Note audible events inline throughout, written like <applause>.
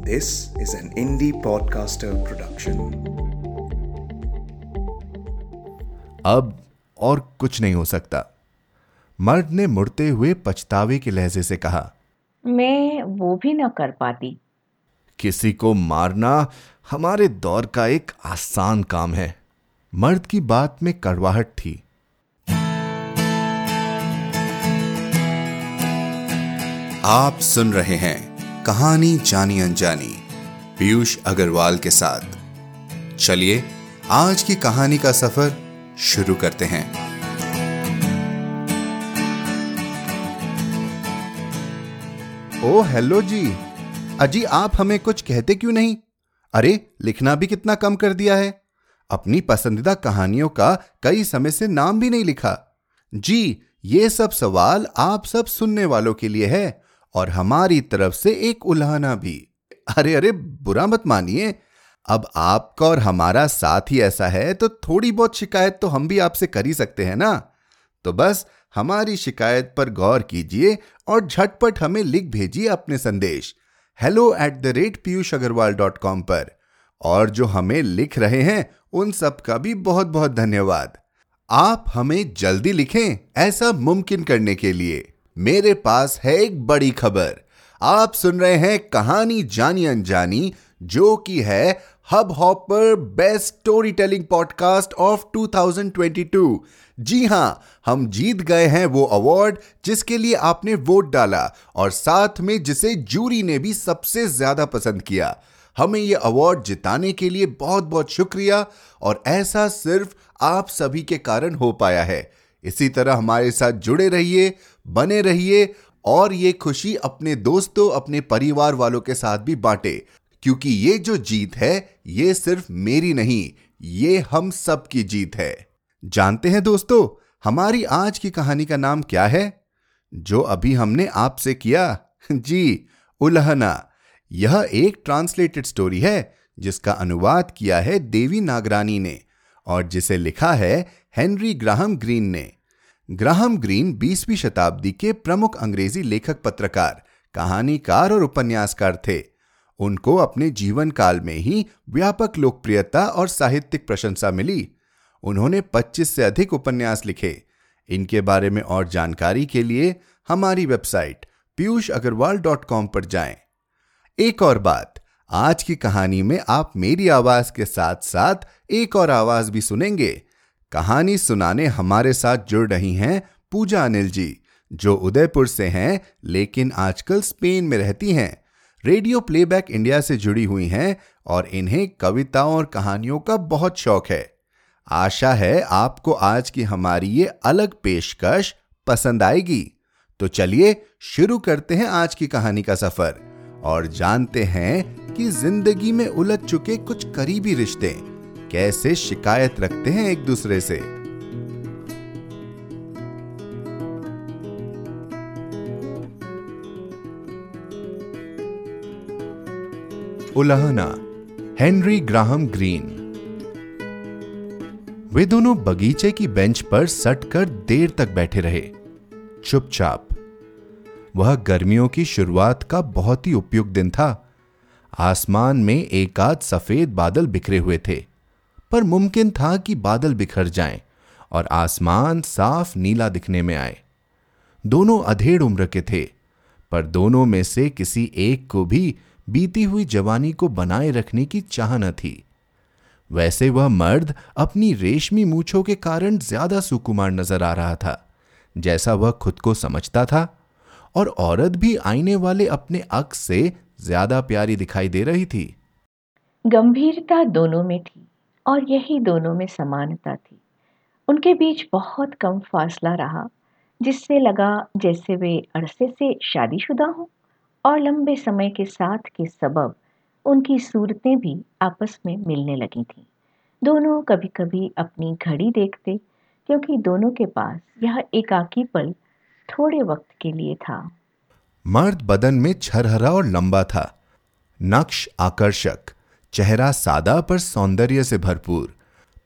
This is an indie podcaster production. अब और कुछ नहीं हो सकता। मर्द ने मुड़ते हुए पछतावे के लहजे से कहा मैं वो भी ना कर पाती। किसी को मारना हमारे दौर का एक आसान काम है। मर्द की बात में कड़वाहट थी। आप सुन रहे हैं कहानी जानी अनजानी। पीयूष अग्रवाल के साथ। चलिए, आज की कहानी का सफ़र शुरू करते हैं। ओ, हेलो जी। अजी, आप हमें कुछ कहते क्यों नहीं? अरे, लिखना भी कितना कम कर दिया है। अपनी पसंदीदा कहानियों का कई समय से नाम भी नहीं लिखा। जी, ये सब सवाल आप सब सुनने वालों के लिए है। और हमारी तरफ़ से एक उल्हाना भी। अरे अरे, बुरा मत मानिए। अब आपका और हमारा साथ ही ऐसा है तो थोड़ी बहुत शिकायत तो हम भी आपसे कर ही सकते हैं ना? तो बस, हमारी शिकायत पर गौर कीजिए और झटपट हमें लिख भेजिए अपने संदेश। Hello at the rate Piyush Agrawal dot com पर। और जो हमें लिख रहे हैं, उन सब का भी बहुत बहुत धन्यवाद। आप हमें जल्दी लिखें ऐसा मुमकिन करने के लिए। मेरे पास है एक बड़ी खबर। आप सुन रहे हैं कहानी जानी अनजानी, जो कि है Hubhopper best storytelling podcast of 2022 जी हाँ, हम जीत गए हैं वो अवार्ड जिसके लिए आपने वोट डाला और साथ में जिसे जूरी ने भी सबसे ज़्यादा पसंद किया। हमें ये अवार्ड जिताने के लिए बहुत बहुत शुक्रिया और ऐसा सिर्फ़ आप सभी के कारण हो पाया है। इसी तरह हमारे साथ जुड़े रहिए बने रहिए और ये खुशी अपने दोस्तों, अपने परिवार वालों के साथ भी बांटे। क्योंकि ये जो जीत है, ये सिर्फ़ मेरी नहीं, ये हम सब की जीत है। जानते हैं दोस्तों, हमारी आज की कहानी का नाम क्या है? जो अभी हमने आपसे किया, जी, उलहना। यह एक ट्रांसलेटेड स्टोरी है, जिसका अनुवाद किया है देवी नागरानी ने और जिसे लिखा है हेनरी ग्राहम ग्रीन ने। ग्राहम ग्रीन 20वीं शताब्दी के प्रमुख अंग्रेज़ी लेखक पत्रकार, कहानीकार और उपन्यासकार थे। उनको अपने जीवन काल में ही व्यापक लोकप्रियता और साहित्यिक प्रशंसा मिली। उन्होंने 25 से अधिक उपन्यास लिखे। इनके बारे में और जानकारी के लिए हमारी website Piyush Agrawal dot com पर जाएँ। एक और बात, आज की कहानी में आप मेरी आवाज़ के साथ साथ एक और आवाज़ भी सुनेंगे। कहानी सुनाने हमारे साथ जुड़ रही हैं पूजा अनिल जी, जो उदयपुर से हैं, लेकिन आजकल स्पेन में रहती हैं। रेडियो प्लेबैक इंडिया से जुड़ी हुई हैं और इन्हें कविताओं और कहानियों का बहुत शौक है। आशा है आपको आज की हमारी ये अलग पेशकश पसंद आएगी। तो चलिए शुरू करते हैं आज की कहानी का सफ़र और जानते हैं कि ज़िंदगी में उलझ चुके कुछ करीबी रिश्ते कैसे शिकायत रखते हैं एक दूसरे से? उलहना, हेनरी ग्राहम ग्रीन। वे दोनों बगीचे की बेंच पर सटकर देर तक बैठे रहे। चुपचाप। वह गर्मियों की शुरुआत का बहुत ही उपयुक्त दिन था। आसमान में एक आध सफ़ेद बादल बिखरे हुए थे। पर मुमकिन था कि बादल बिखर जाएँ और आसमान साफ़ नीला दिखने में आए। दोनों अधेड़ उम्र के थे, पर दोनों में से किसी एक को भी बीती हुई जवानी को बनाए रखने की चाह न थी। वैसे वह मर्द अपनी रेशमी मूछों के कारण ज़्यादा सुकुमार नज़र आ रहा था, जैसा वह खुद को समझता था, और औरत भी आईने वाले अपने अक्स से ज़्यादा प्यारी दिखाई दे रही थी। गंभीरता दोनों में थी। और यही दोनों में समानता थी। उनके बीच बहुत कम फासला रहा, जिससे लगा जैसे वे अरसे से शादीशुदा हों और लंबे समय के साथ के सबब उनकी सूरतें भी आपस में मिलने लगी थीं। दोनों कभी कभी अपनी घड़ी देखते, क्योंकि दोनों के पास यह एकाकी पल थोड़े वक्त के लिए था। मर्द बदन में छरहरा और लंबा था। नक्श आकर्षक। चेहरा सादा पर सौंदर्य से भरपूर।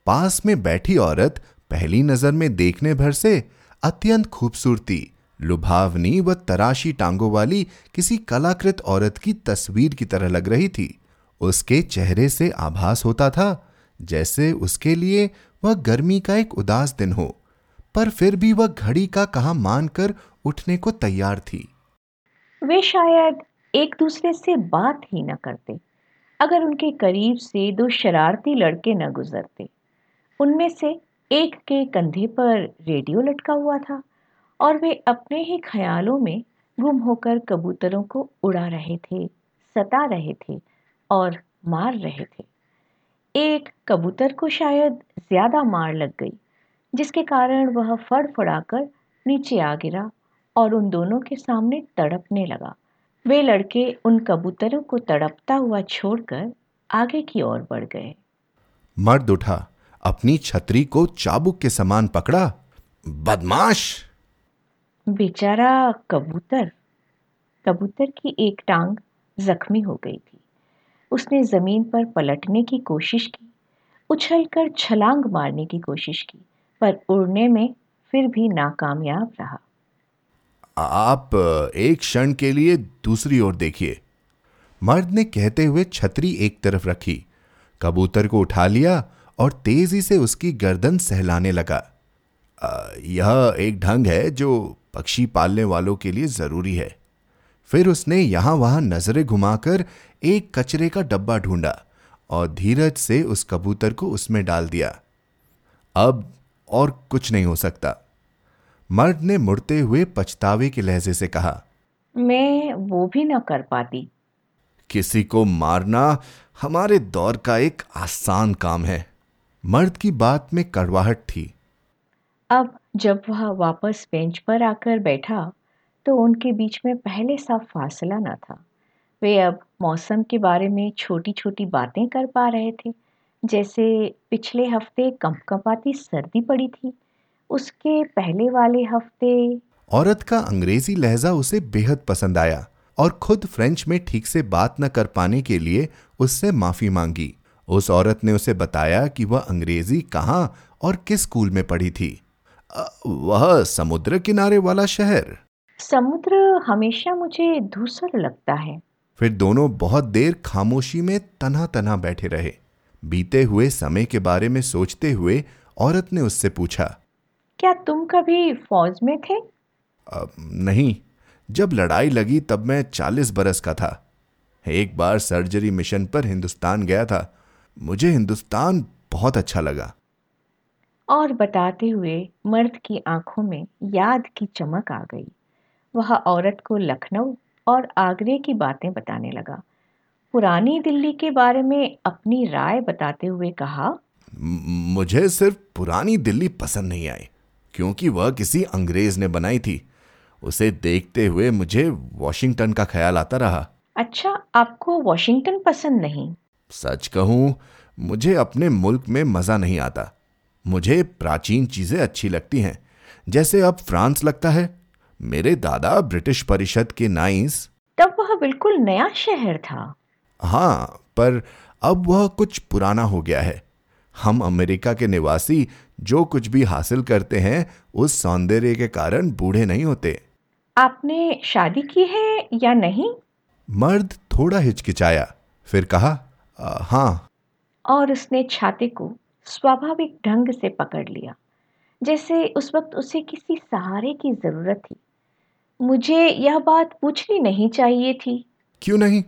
पास में बैठी औरत पहली नज़र में देखने भर से अत्यंत खूबसूरती, लुभावनी व तराशी टांगों वाली किसी कलाकृत औरत की तस्वीर की तरह लग रही थी। उसके चेहरे से आभास होता था, जैसे उसके लिए वह गर्मी का एक उदास दिन हो, पर फिर भी वह घड़ी का कहा मानकर उठने को तैयार थी। वे शायद एक दूसरे से बात ही न करते। अगर उनके करीब से दो शरारती लड़के न गुजरते। उनमें से एक के कंधे पर रेडियो लटका हुआ था और वे अपने ही ख्यालों में गुम होकर कबूतरों को उड़ा रहे थे, सता रहे थे और मार रहे थे। एक कबूतर को शायद ज़्यादा मार लग गई, जिसके कारण वह फड़फड़ाकर नीचे आ गिरा और उन दोनों के सामने तड़पने लगा। वे लड़के उन कबूतरों को तड़पता हुआ छोड़कर आगे की ओर बढ़ गए। मर्द उठा अपनी छतरी को चाबुक के समान पकड़ा। बदमाश! बेचारा कबूतर कबूतर की एक टांग जख्मी हो गई थी। उसने ज़मीन पर पलटने की कोशिश की उछलकर छलांग मारने की कोशिश की पर उड़ने में फिर भी नाकामयाब रहा। आप एक क्षण के लिए दूसरी ओर देखिए। मर्द ने कहते हुए छतरी एक तरफ़ रखी, कबूतर को उठा लिया और तेज़ी से उसकी गर्दन सहलाने लगा। यह एक ढंग है जो पक्षी पालने वालों के लिए ज़रूरी है। फिर उसने यहाँ वहाँ नज़रें घुमाकर एक कचरे का डब्बा ढूंढा और धीरज से उस कबूतर को उसमें डाल दिया। अब और कुछ नहीं हो सकता। मर्द ने मुड़ते हुए पछतावे के लहजे से कहा मैं वो भी न कर पाती। किसी को मारना हमारे दौर का एक आसान काम है। मर्द की बात में कड़वाहट थी। अब जब वह वापस बेंच पर आकर बैठा तो उनके बीच में पहले सा फासला न था। वे अब मौसम के बारे में छोटी छोटी बातें कर पा रहे थे जैसे पिछले हफ़्ते कंपकपाती सर्दी पड़ी थी। उसके पहले वाले हफ़्ते। औरत का अंग्रेज़ी लहजा उसे बेहद पसंद आया और खुद फ्रेंच में ठीक से बात न कर पाने के लिए उससे माफ़ी मांगी। उस औरत ने उसे बताया कि वह अंग्रेज़ी कहाँ और किस स्कूल में पढ़ी थी। वह समुद्र किनारे वाला शहर। समुद्र हमेशा मुझे धूसर लगता है। फिर दोनों बहुत देर खामोशी में तना तना बैठे रहे। बीते हुए समय के बारे में सोचते हुए औरत ने उससे पूछा क्या तुम कभी फौज में थे? आ, नहीं। जब लड़ाई लगी तब मैं चालीस बरस का था। एक बार सर्जरी मिशन पर हिंदुस्तान गया था। मुझे हिंदुस्तान बहुत अच्छा लगा। और बताते हुए मर्द की आँखों में याद की चमक आ गई। वह औरत को लखनऊ और आगरे की बातें बताने लगा। पुरानी दिल्ली के बारे में अपनी राय बताते हुए कहा मुझे सिर्फ़ पुरानी दिल्ली पसंद नहीं आई। क्योंकि वह किसी अंग्रेज़ ने बनाई थी। उसे देखते हुए मुझे वॉशिंगटन का ख्याल आता रहा। अच्छा आपको वॉशिंगटन पसंद नहीं? सच कहूँ मुझे अपने मुल्क में मज़ा नहीं आता। मुझे प्राचीन चीज़ें अच्छी लगती हैं। जैसे अब फ्रांस लगता है। मेरे दादा ब्रिटिश परिषद के नाइस। तब वह बिल्कुल नया शहर था। हाँ पर अब वह कुछ पुराना हो गया है। हम अमेरिका के निवासी जो कुछ भी हासिल करते हैं उस सौंदर्य के कारण बूढ़े नहीं होते। आपने शादी की है या नहीं? मर्द थोड़ा हिचकिचाया फिर कहा आ, हाँ। और उसने छाते को स्वाभाविक ढंग से पकड़ लिया। जैसे उस वक्त उसे किसी सहारे की ज़रूरत थी। मुझे यह बात पूछनी नहीं चाहिए थी। क्यों नहीं?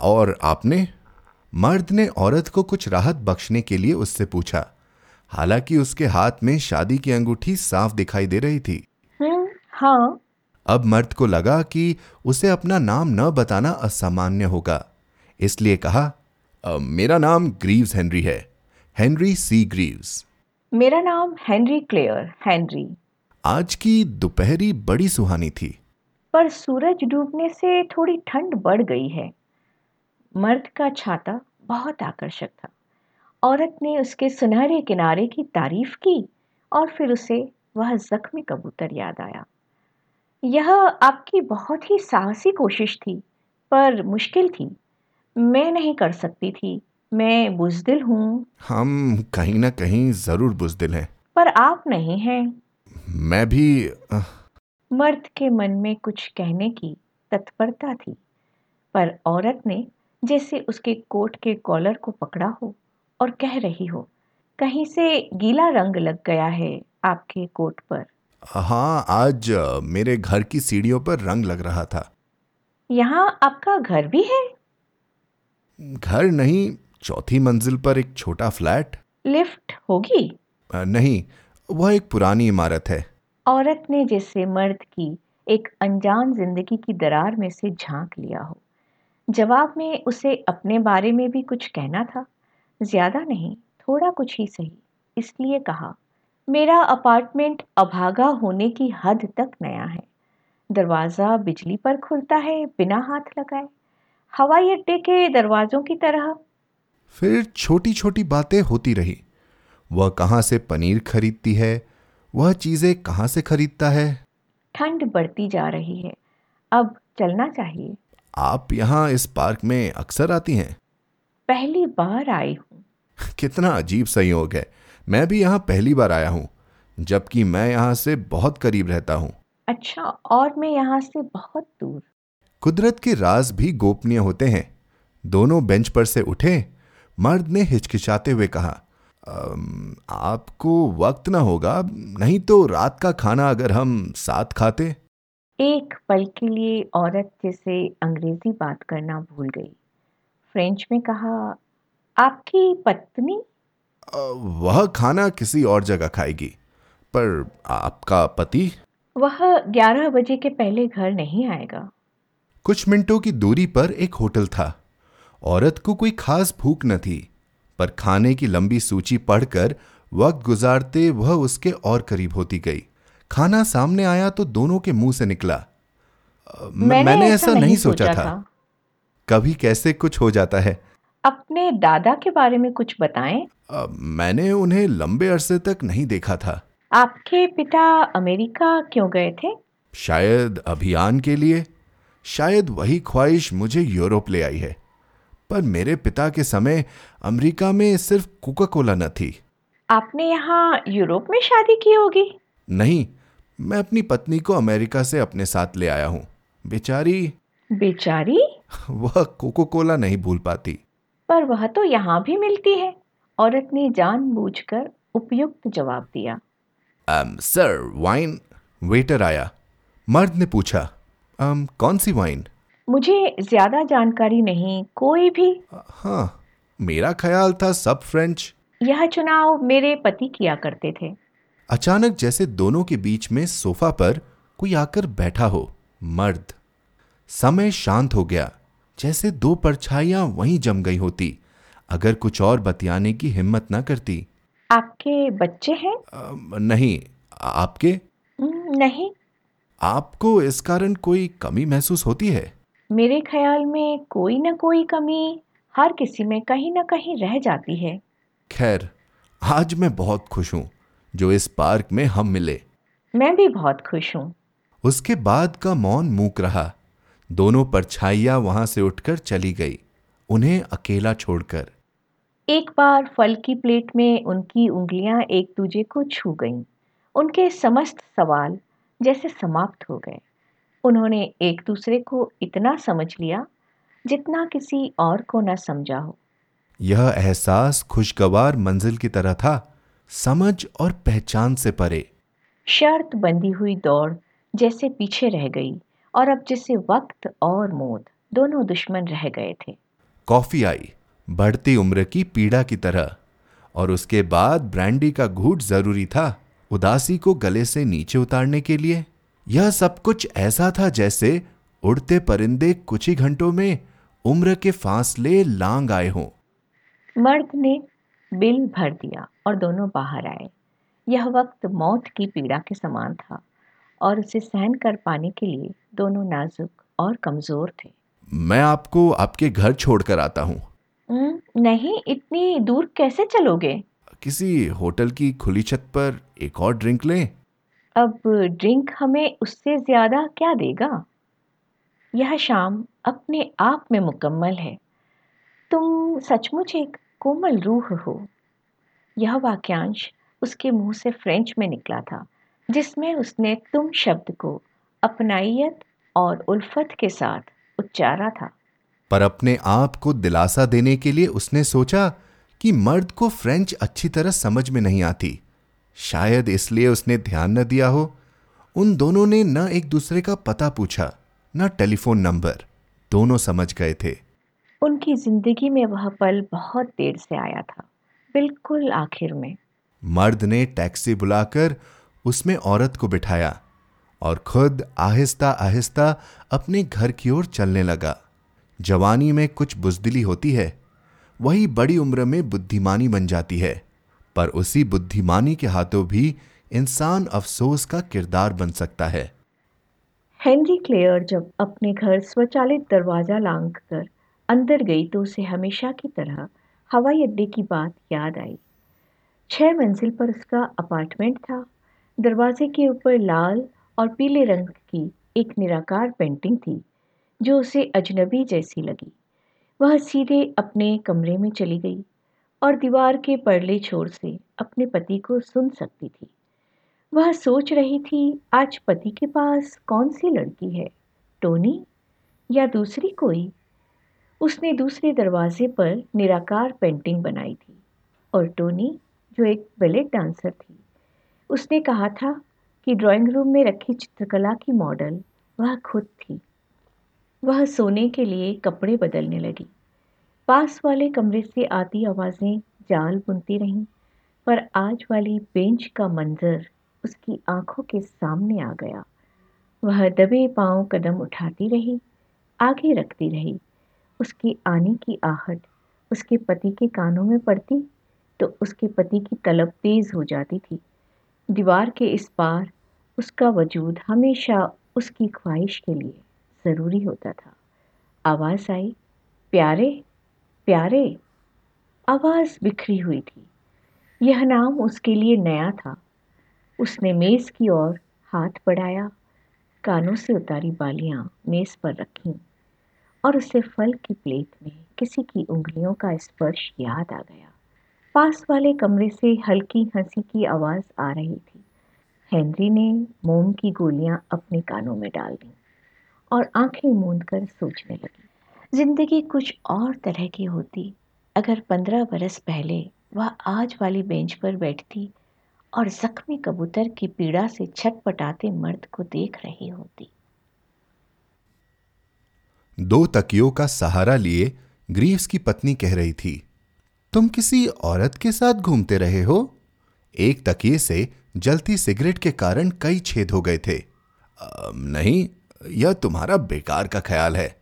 और आपने? मर्द ने औरत को कुछ राहत बख्शने के लिए उससे पूछा। हालाँकि उसके हाथ में शादी की अंगूठी साफ़ दिखाई दे रही थी। हम्म हाँ। अब मर्द को लगा कि उसे अपना नाम न बताना असामान्य होगा। इसलिए कहा मेरा नाम ग्रीव्स हेनरी है। Henry C Greaves. मेरा नाम हेनरी क्लेयर हेनरी। आज की दोपहरी बड़ी सुहानी थी। पर सूरज डूबने से थोड़ी ठंड बढ़ गई है। मर्द का छाता बहुत आकर्षक था। औरत ने उसके सुनहरे किनारे की तारीफ़ की और फिर उसे वह जख्मी कबूतर याद आया। यह आपकी बहुत ही साहसी कोशिश थी पर मुश्किल थी। मैं नहीं कर सकती थी। मैं बुजदिल हूँ। हम कहीं ना कहीं ज़रूर बुजदिल हैं। पर आप नहीं हैं। मैं भी मर्द के मन में कुछ कहने की तत्परता थी। पर औरत ने जैसे उसके कोट के कॉलर को पकड़ा हो और कह रही हो कहीं से गीला रंग लग गया है आपके कोट पर? हाँ आज मेरे घर की सीढ़ियों पर रंग लग रहा था। यहाँ आपका घर भी है? घर नहीं चौथी मंजिल पर एक छोटा फ्लैट। लिफ्ट होगी? नहीं वह एक पुरानी इमारत है। औरत ने जैसे मर्द की एक अनजान ज़िंदगी की दरार में से झाँक लिया हो। जवाब में उसे अपने बारे में भी कुछ कहना था। ज़्यादा नहीं थोड़ा कुछ ही सही। इसलिए कहा मेरा अपार्टमेंट अभागा होने की हद तक नया है। दरवाज़ा बिजली पर खुलता है बिना हाथ लगाए। हवाई अड्डे के दरवाज़ों की तरह। फिर छोटी छोटी बातें होती रही। वह कहाँ से पनीर खरीदती है? वह चीज़ें कहाँ से खरीदता है? ठंड बढ़ती जा रही है। अब चलना चाहिए। आप यहाँ इस पार्क में अक्सर आती हैं? पहली बार आई हूँ। कितना अजीब संयोग है। मैं भी यहाँ पहली बार आया हूँ जबकि मैं यहाँ से बहुत करीब रहता हूँ। अच्छा और मैं यहाँ से बहुत दूर। कुदरत के राज भी गोपनीय होते हैं। दोनों बेंच पर से उठे मर्द ने हिचकिचाते हुए कहा आपको वक्त ना होगा नहीं तो रात का खाना अगर हम साथ खाते? एक पल के लिए औरत जैसे अंग्रेज़ी बात करना भूल गई। फ्रेंच में कहा आपकी पत्नी? "अ, वह खाना किसी और जगह खाएगी पर आपका पति? वह ग्यारह बजे के पहले घर नहीं आएगा। कुछ मिनटों की दूरी पर एक होटल था। औरत को कोई खास भूख न थी पर खाने की लंबी सूची पढ़कर वक्त गुजारते वह उसके और करीब होती गई। खाना सामने आया तो दोनों के मुँह से निकला। "अ, म- मैंने ऐसा नहीं सोचा था। कभी कैसे कुछ हो जाता है? अपने दादा के बारे में कुछ बताएँ? "अ, मैंने उन्हें लंबे अरसे तक नहीं देखा था। आपके पिता अमेरिका क्यों गए थे? शायद अभियान के लिए। शायद वही ख्वाहिश मुझे यूरोप ले आई है। पर मेरे पिता के समय अमेरिका में सिर्फ़ कोका कोला न थी। आपने यहाँ यूरोप में शादी की होगी? नहीं मैं अपनी पत्नी को अमेरिका से अपने साथ ले आया हूँ। बेचारी बेचारी? <laughs> वह कोको कोला नहीं भूल पाती। पर वह तो यहाँ भी मिलती है। औरत ने जान जानबूझकर उपयुक्त जवाब दिया। सर वाइन वेटर आया। मर्द ने पूछा um, कौन सी वाइन मुझे ज़्यादा जानकारी नहीं कोई भी। हाँ मेरा ख्याल था सब फ्रेंच यह चुनाव मेरे पति किया करते थे। अचानक जैसे दोनों के बीच में सोफा पर कोई आकर बैठा हो मर्द। समय शांत हो गया। जैसे दो परछाइयाँ वहीं जम गई होती। अगर कुछ और बतियाने की हिम्मत ना करती। आपके बच्चे हैं? नहीं। आपके? नहीं। आपको इस कारण कोई कमी महसूस होती है? मेरे ख्याल में कोई न कोई कमी हर किसी में कहीं न कहीं रह जाती है। खैर आज मैं बहुत खुश हूँ जो इस पार्क में हम मिले। मैं भी बहुत खुश हूँ। उसके बाद का मौन मूक रहा। दोनों परछाइयाँ वहाँ से उठकर चली गई उन्हें अकेला छोड़कर। एक बार फल की प्लेट में उनकी उंगलियाँ एक दूजे को छू गईं। उनके समस्त सवाल जैसे समाप्त हो गए। उन्होंने एक दूसरे को इतना समझ लिया जितना किसी और को न समझा हो। यह एहसास खुशगवार मंजिल की तरह था समझ और पहचान से परे। शर्त बंधी हुई दौड़ जैसे पीछे रह गई। और अब जैसे वक्त और मौत दोनों दुश्मन रह गए थे। कॉफ़ी आई बढ़ती उम्र की पीड़ा की तरह और उसके बाद ब्रांडी का घूट ज़रूरी था उदासी को गले से नीचे उतारने के लिए। यह सब कुछ ऐसा था जैसे उड़ते परिंदे कुछ ही घंटों में उम्र के फासले लांग आए हों। मर्द ने बिल भर दिया और दोनों बाहर आए। यह वक्त मौत की पीड़ा के समान था। और उसे सहन कर पाने के लिए दोनों नाजुक और कमज़ोर थे। मैं आपको आपके घर छोड़कर आता हूँ। "हम्म, नहीं इतनी दूर कैसे चलोगे? किसी होटल की खुली छत पर एक और ड्रिंक लें। अब ड्रिंक हमें उससे ज़्यादा क्या देगा? यह शाम अपने आप में मुकम्मल है। तुम सचमुच एक कोमल रूह हो। यह वाक्यांश उसके मुँह से फ्रेंच में निकला था। जिसमें उसने तुम शब्द को अपनाइत और उल्फत के साथ उच्चारा था। पर अपने आप को दिलासा देने के लिए उसने सोचा कि मर्द को फ्रेंच अच्छी तरह समझ में नहीं आती। शायद इसलिए उसने ध्यान न दिया हो। उन दोनों ने न एक दूसरे का पता पूछा न टेलीफोन नंबर। दोनों समझ गए थे। उनकी ज़िंदगी में वह पल बहुत देर से आया था बिल्कुल आखिर में। मर्द ने टैक्सी बुलाकर उसमें औरत को बिठाया और खुद आहिस्ता आहिस्ता अपने घर की ओर चलने लगा। जवानी में कुछ बुजदिली होती है, वही बड़ी उम्र में बुद्धिमानी बन जाती है, पर उसी बुद्धिमानी के हाथों भी इंसान अफसोस का किरदार बन सकता है। हेनरी क्लेयर जब अपने घर स्वचालित दरवाज़ा लांग कर अंदर गई तो उसे हमेशा की तरह हवाई अड्डे की बात याद आई। छह मंजिल पर उसका अपार्टमेंट था। दरवाजे के ऊपर लाल और पीले रंग की एक निराकार पेंटिंग थी, जो उसे अजनबी जैसी लगी। वह सीधे अपने कमरे में चली गई और दीवार के परले छोर से अपने पति को सुन सकती थी। वह सोच रही थी, आज पति के पास कौन सी लड़की है, टोनी या दूसरी कोई? उसने दूसरे दरवाजे पर निराकार पेंटिंग बनाई थी और टोनी, जो एक बेलेट डांसर थी उसने कहा था कि ड्राइंग रूम में रखी चित्रकला की मॉडल वह खुद थी। वह सोने के लिए कपड़े बदलने लगी। पास वाले कमरे से आती आवाज़ें जाल बुनती रहीं, पर आज वाली बेंच का मंजर उसकी आँखों के सामने आ गया। वह दबे पाँव कदम उठाती रही, आगे रखती रही। उसकी आने की आहट उसके पति के कानों में पड़ती तो उसके पति की तलब तेज हो जाती थी। दीवार के इस पार उसका वजूद हमेशा उसकी ख्वाहिश के लिए ज़रूरी होता था। आवाज़ आई, प्यारे प्यारे। आवाज़ बिखरी हुई थी। यह नाम उसके लिए नया था। उसने मेज़ की ओर हाथ बढ़ाया, कानों से उतारी बालियाँ मेज़ पर रखीं और उसे फल की प्लेट में किसी की उंगलियों का स्पर्श याद आ गया। पास वाले कमरे से हल्की हँसी की आवाज़ आ रही थी। हेनरी ने मोम की गोलियाँ अपने कानों में डाल दी और आँखें मूंद कर सोचने लगी। ज़िंदगी कुछ और तरह की होती। अगर पंद्रह बरस पहले वह आज वाली बेंच पर बैठती और जख्मी कबूतर की पीड़ा से छटपटाते मर्द को देख रही होती। दो तकियों का सहारा लिए ग्रीव्स की पत्नी कह रही थी तुम किसी औरत के साथ घूमते रहे हो? एक तकिए से जलती सिगरेट के कारण कई छेद हो गए थे। आ, नहीं यह तुम्हारा बेकार का ख्याल है।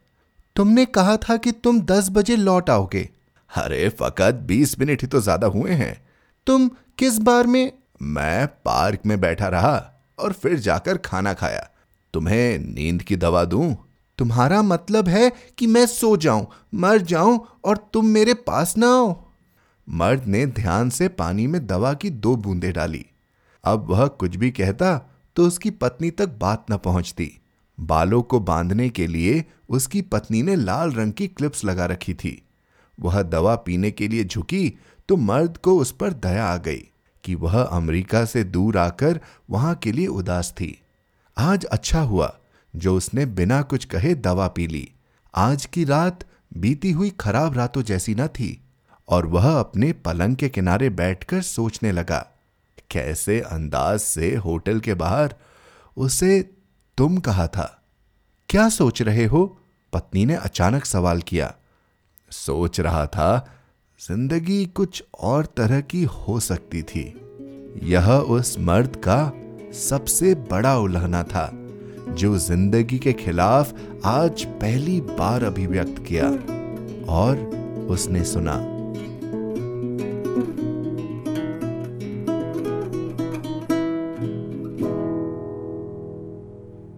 तुमने कहा था कि तुम दस बजे लौट आओगे। अरे फकत बीस मिनट ही तो ज़्यादा हुए हैं। तुम किस बार में? मैं पार्क में बैठा रहा और फिर जाकर खाना खाया। तुम्हें नींद की दवा दूँ? तुम्हारा मतलब है कि मैं सो जाऊँ मर जाऊँ और तुम मेरे पास ना आओ। मर्द ने ध्यान से पानी में दवा की दो बूंदें डाली। अब वह कुछ भी कहता तो उसकी पत्नी तक बात न पहुँचती। बालों को बांधने के लिए उसकी पत्नी ने लाल रंग की क्लिप्स लगा रखी थी। वह दवा पीने के लिए झुकी तो मर्द को उस पर दया आ गई कि वह अमेरिका से दूर आकर वहाँ के लिए उदास थी। आज अच्छा हुआ, जो उसने बिना कुछ कहे दवा पी ली। आज की रात बीती हुई खराब रातों जैसी न थी। और वह अपने पलंग के किनारे बैठकर सोचने लगा, कैसे अंदाज से होटल के बाहर उसे तुम कहा था? क्या सोच रहे हो? पत्नी ने अचानक सवाल किया। सोच रहा था, ज़िंदगी कुछ और तरह की हो सकती थी। यह उस मर्द का सबसे बड़ा उल्हना था, जो ज़िंदगी के खिलाफ आज पहली बार अभिव्यक्त किया और उसने सुना